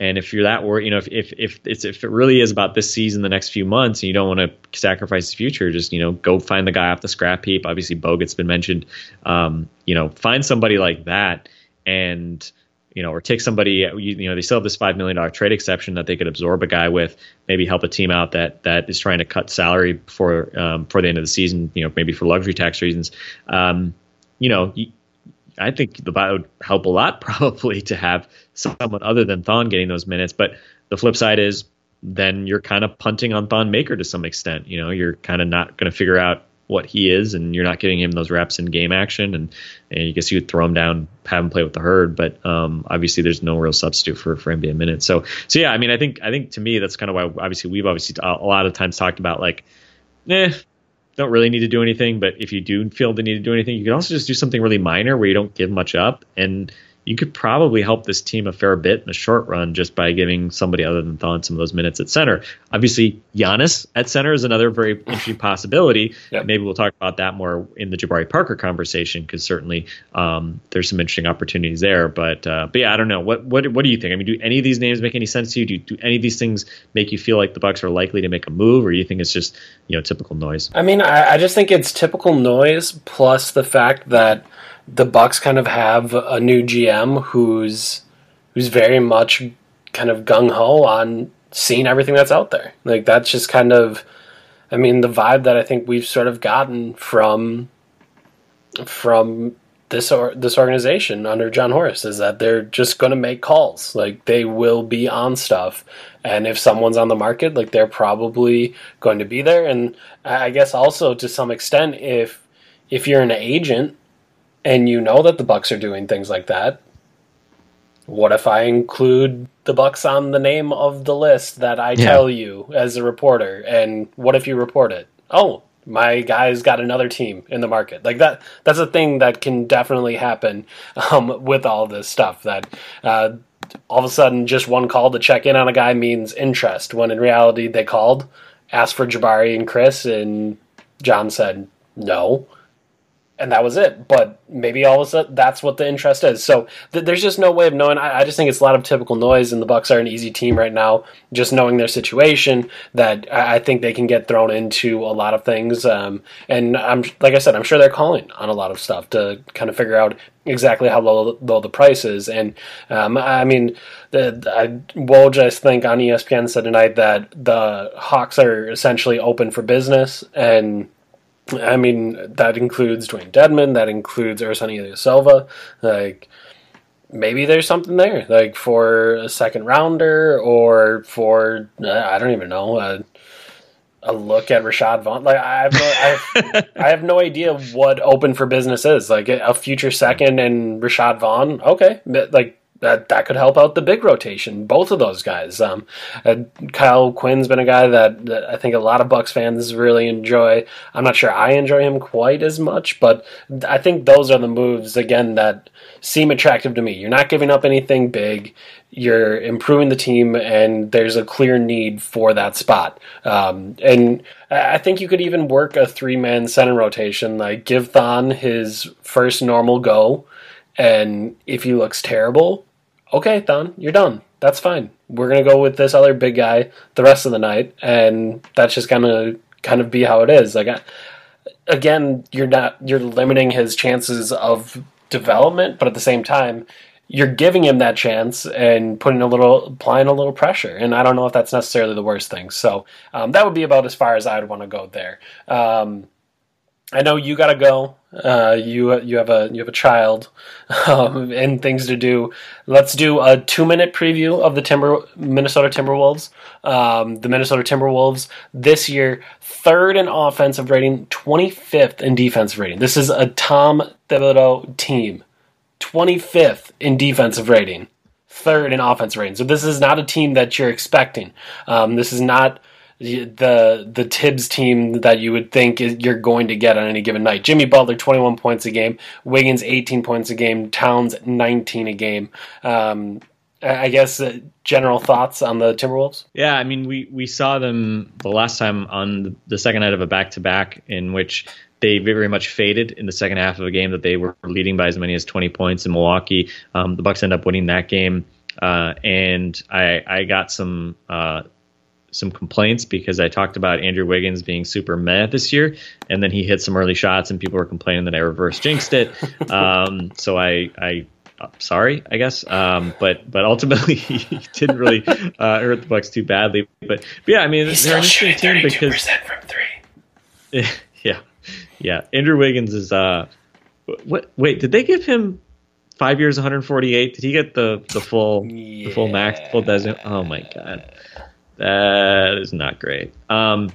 and if you're that worried, you know, if if if it's if it really is about this season, the next few months, and you don't want to sacrifice the future, just you know, go find the guy off the scrap heap. Obviously, Bogut's been mentioned. Um, you know, find somebody like that, and you know, or take somebody. You, you know, they still have this five million dollar trade exception that they could absorb a guy with, maybe help a team out that that is trying to cut salary before um, the end of the season. You know, maybe for luxury tax reasons. Um, you know, I think the would help a lot (laughs) probably to have someone other than Thon getting those minutes. But the flip side is then you're kind of punting on Thon Maker to some extent. You know, you're kind of not going to figure out what he is, and you're not giving him those reps in game action. And, and you guess you would throw him down, have him play with the herd. But um, obviously, there's no real substitute for for NBA minutes. So so yeah, I mean, I think I think to me that's kind of why obviously we've obviously a lot of times talked about like, eh, don't really need to do anything, but if you do feel the need to do anything, you can also just do something really minor where you don't give much up. And you could probably help this team a fair bit in the short run just by giving somebody other than Thon some of those minutes at center. Obviously, Giannis at center is another very (laughs) interesting possibility. Yep. Maybe we'll talk about that more in the Jabari Parker conversation because certainly um, there's some interesting opportunities there. But uh, but yeah, I don't know. What what what do you think? I mean, do any of these names make any sense to you? Do, do any of these things make you feel like the Bucks are likely to make a move, or do you think it's just you know typical noise? I mean, I, I just think it's typical noise plus the fact that the Bucks kind of have a new GM who's who's very much kind of gung ho on seeing everything that's out there. Like that's just kind of I mean the vibe that I think we've sort of gotten from from this or this organization under Jon Horst is that they're just going to make calls. Like they will be on stuff, and if someone's on the market, like they're probably going to be there. And I guess also to some extent, if if you're an agent and you know that the Bucks are doing things like that, what if I include the Bucks on the name of the list that I yeah. tell you as a reporter? And what if you report it? Oh, my guy's got another team in the market. Like that. That's a thing that can definitely happen (laughs) um, with all this stuff. That uh, all of a sudden, just one call to check in on a guy means interest. When in reality, they called, asked for Jabari and Khris, and Jon said no and that was it. But maybe all of a sudden that's what the interest is. So th- there's just no way of knowing. I-, I, just think it's a lot of typical noise, and the Bucks are an easy team right now. Just knowing their situation, that I, I think they can get thrown into a lot of things. Um, and I'm like I said, I'm sure they're calling on a lot of stuff to kind of figure out exactly how low, low the price is. And um, I mean, the, I, Woj, I think on ESPN said tonight that the Hawks are essentially open for business and I mean, that includes Dewayne Dedmon, that includes Ersan Ilyasova. Like, maybe there's something there, like for a second rounder or for, uh, I don't even know, a, a look at Rashad Vaughn. Like, I have, no, I, I have no idea what open for business is. Like, a future second and Rashad Vaughn, okay. Like, that that could help out the big rotation. Both of those guys. Um, uh, Kyle O'Quinn's been a guy that, that I think a lot of Bucks fans really enjoy. I'm not sure I enjoy him quite as much, but I think those are the moves again that seem attractive to me. You're not giving up anything big. You're improving the team, and there's a clear need for that spot. Um, and I think you could even work a three man center rotation, like give Thon his first normal go. And if he looks terrible, okay, Thon, you're done. That's fine. We're gonna go with this other big guy the rest of the night, and that's just gonna kind of be how it is. Like, again, you're not you're limiting his chances of development, but at the same time, you're giving him that chance and putting a little applying a little pressure. And I don't know if that's necessarily the worst thing. So um, that would be about as far as I would want to go there. Um, I know you got to go. Uh, you you have a you have a child (laughs) um, and things to do. Let's do a two minute preview of the Timber Minnesota Timberwolves. Um, the Minnesota Timberwolves this year third in offensive rating, twenty fifth in defensive rating. This is a Tom Thibodeau team. 25th in defensive rating, third in offense rating. So this is not a team that you're expecting. Um, this is not the the Thibs team that you would think you're going to get on any given night. Jimmy Butler 21 points a game, Wiggins 18 points a game, Towns 19 a game. Um, I guess uh, general thoughts on the Timberwolves. Yeah, I mean we we saw them the last time on the second night of a back to back in which they very much faded in the second half of a game that they were leading by as many as 20 points in Milwaukee. Um, the Bucks end up winning that game, uh, and I I got some. Uh, some complaints because I talked about Andrew Wiggins being super meh this year, and then he hit some early shots, and people were complaining that I reverse jinxed it. (laughs) Um, so I, I sorry, I guess. Um, but but ultimately (laughs) he didn't really uh, hurt the Bucks too badly. But, but yeah, I mean He's they're an interesting team because from three. (laughs) yeah, yeah. Andrew Wiggins is uh, what? Wait, did they give him five years, 148? Did he get the the full the full max, the full dozen? Oh my god, that is not great. Um,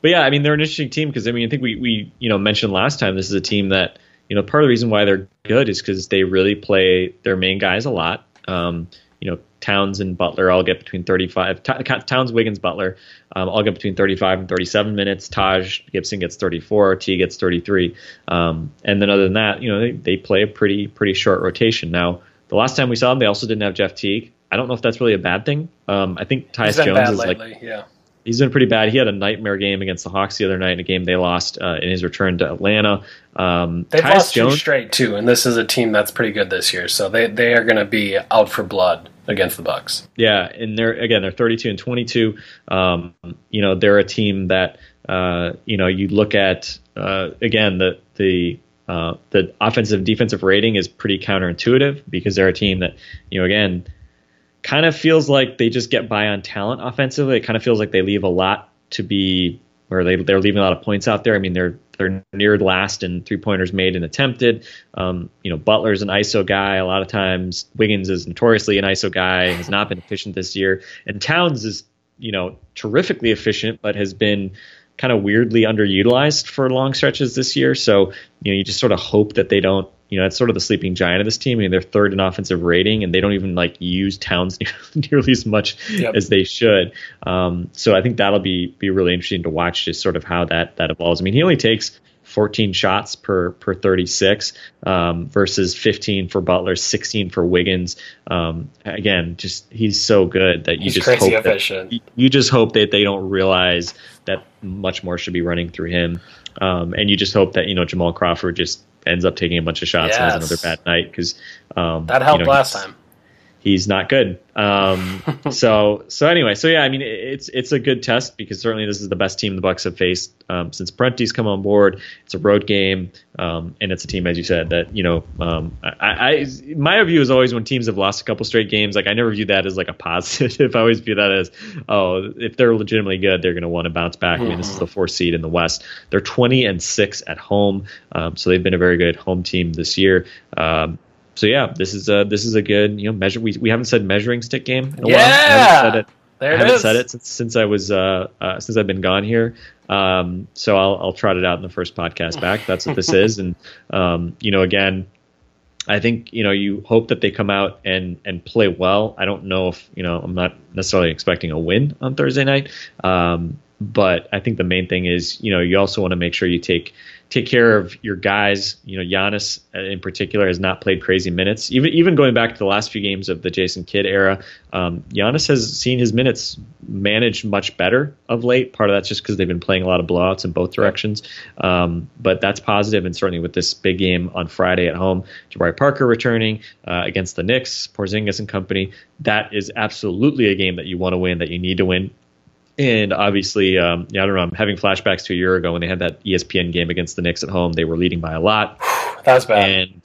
but yeah, I mean they're an interesting team because I mean I think we we you know mentioned last time this is a team that you know part of the reason why they're good is because they really play their main guys a lot. Um, you know, Towns and Butler all get between 35. T- Towns, Wiggins, Butler um, all get between 35 and 37 minutes. Taj Gibson gets 34. T gets 33. Um, and then other than that, you know, they, they play a pretty pretty short rotation. Now, the last time we saw them, they also didn't have Jeff Teague. I don't know if that's really a bad thing. Um, I think Tyus Jones bad is lately, like yeah. he's been pretty bad. He had a nightmare game against the Hawks the other night in a game they lost uh, in his return to Atlanta. Um, They've Tyus lost two straight too, and this is a team that's pretty good this year. So they they are going to be out for blood against the Bucks. Yeah, and they're again they're 32 and 22. Um, you know they're a team that uh, you know you look at uh, again the the uh, the offensive defensive rating is pretty counterintuitive because they're a team that you know again kind of feels like they just get by on talent offensively. It kind of feels like they leave a lot to be where they they're leaving a lot of points out there. I mean they're they're near last in three pointers made and attempted. Um, you know, Butler's an ISO guy a lot of times. Wiggins is notoriously an ISO guy, has not been efficient this year. And Towns is, you know, terrifically efficient, but has been kind of weirdly underutilized for long stretches this year. So, you know, you just sort of hope that they don't, you know, it's sort of the sleeping giant of this team. I mean, they're third in offensive rating, and they don't even like use Towns (laughs) nearly as much Yep. as they should. Um, so I think that'll be be really interesting to watch, just sort of how that that evolves. I mean, he only takes 14 shots per per 36 um, versus 15 for Butler, 16 for Wiggins. Um, again, just he's so good that you He's just hope that- you just hope that they don't realize that much more should be running through him, um, and you just hope that you know Jamal Crawford just ends up taking a bunch of shots and has another bad night because um, That helped you know, last time. He's not good. Um, (laughs) so so anyway, so yeah, I mean it's it's a good test because certainly this is the best team the Bucks have faced um, since Prunty's come on board. It's a road game, um, and it's a team, as you said, that you know. Um, I, I my view is always when teams have lost a couple straight games, like I never view that as like a positive. (laughs) I always view that as oh, if they're legitimately good, they're going to want to bounce back. I mean, this is the fourth seed in the West. They're twenty and six at home, um, so they've been a very good home team this year. So yeah, this is a this is a good you know measure. We, we haven't said measuring stick game in a while. I Yeah! haven't said it. There I it haven't is. said it since, since I was uh, uh, since I've been gone here. Um, so I'll I'll trot it out in the first podcast (laughs) back. That's what this is, and um, you know again. I think you know you hope that they come out and and play well. I don't know if you know I'm not necessarily expecting a win on Thursday night, um, but I think the main thing is you know you also want to make sure you take take care of your guys. You know Giannis uh, in particular has not played crazy minutes. Even even going back to the last few games of the Jason Kidd era, um, Giannis has seen his minutes managed much better of late. Part of that's just because they've been playing a lot of blowouts in both directions. Um, but that's positive, and certainly with this big game on Friday at home, Jabari Parker returning uh, against the Knicks, Porzingis and company. That is absolutely a game that you want to win, that you need to win. And obviously, um, yeah, I don't know. I'm having flashbacks to a year ago when they had that ESPN game against the Knicks at home. They were leading by a lot, (sighs) That was bad. and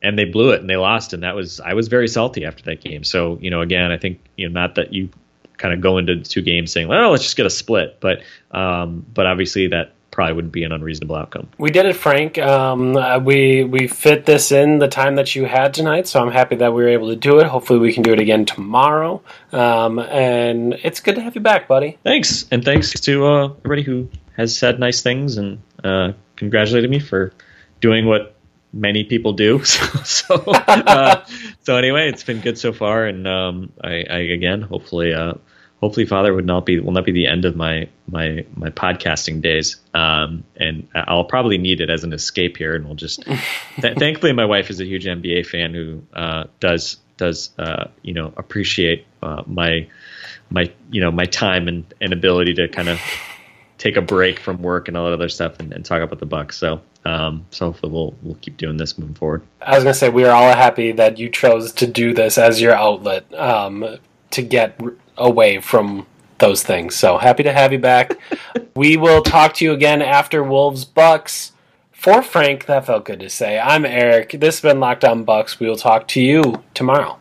and they blew it and they lost. And that was I was very salty after that game. So you know, again, I think you know not that you kind of go into two games saying, well, let's just get a split, but um, but obviously that probably wouldn't be an unreasonable outcome. We did it, Frank. Um, uh, we we fit this in the time that you had tonight, so I'm happy that we were able to do it. Hopefully, we can do it again tomorrow. Um, and it's good to have you back, buddy. Thanks, and thanks to uh, everybody who has said nice things and uh, congratulated me for doing what many people do. (laughs) So so, uh, (laughs) so anyway, it's been good so far, and um, I, I again hopefully uh, hopefully Father would not be will not be the end of my my my podcasting days. Um, and I'll probably need it as an escape here, and we'll just. (laughs) Th- thankfully, my wife is a huge NBA fan who uh, does does uh, you know appreciate uh, my my you know my time and, and ability to kind of take a break from work and all that other stuff and, and talk about the Bucks. So um, so hopefully we'll we'll keep doing this moving forward. I was gonna say we are all happy that you chose to do this as your outlet um, to get away from those things. So happy to have you back. (laughs) we will talk to you again after Wolves Bucks. For Frank, that felt good to say. I'm Eric. This has been Locked On Bucks. We will talk to you tomorrow.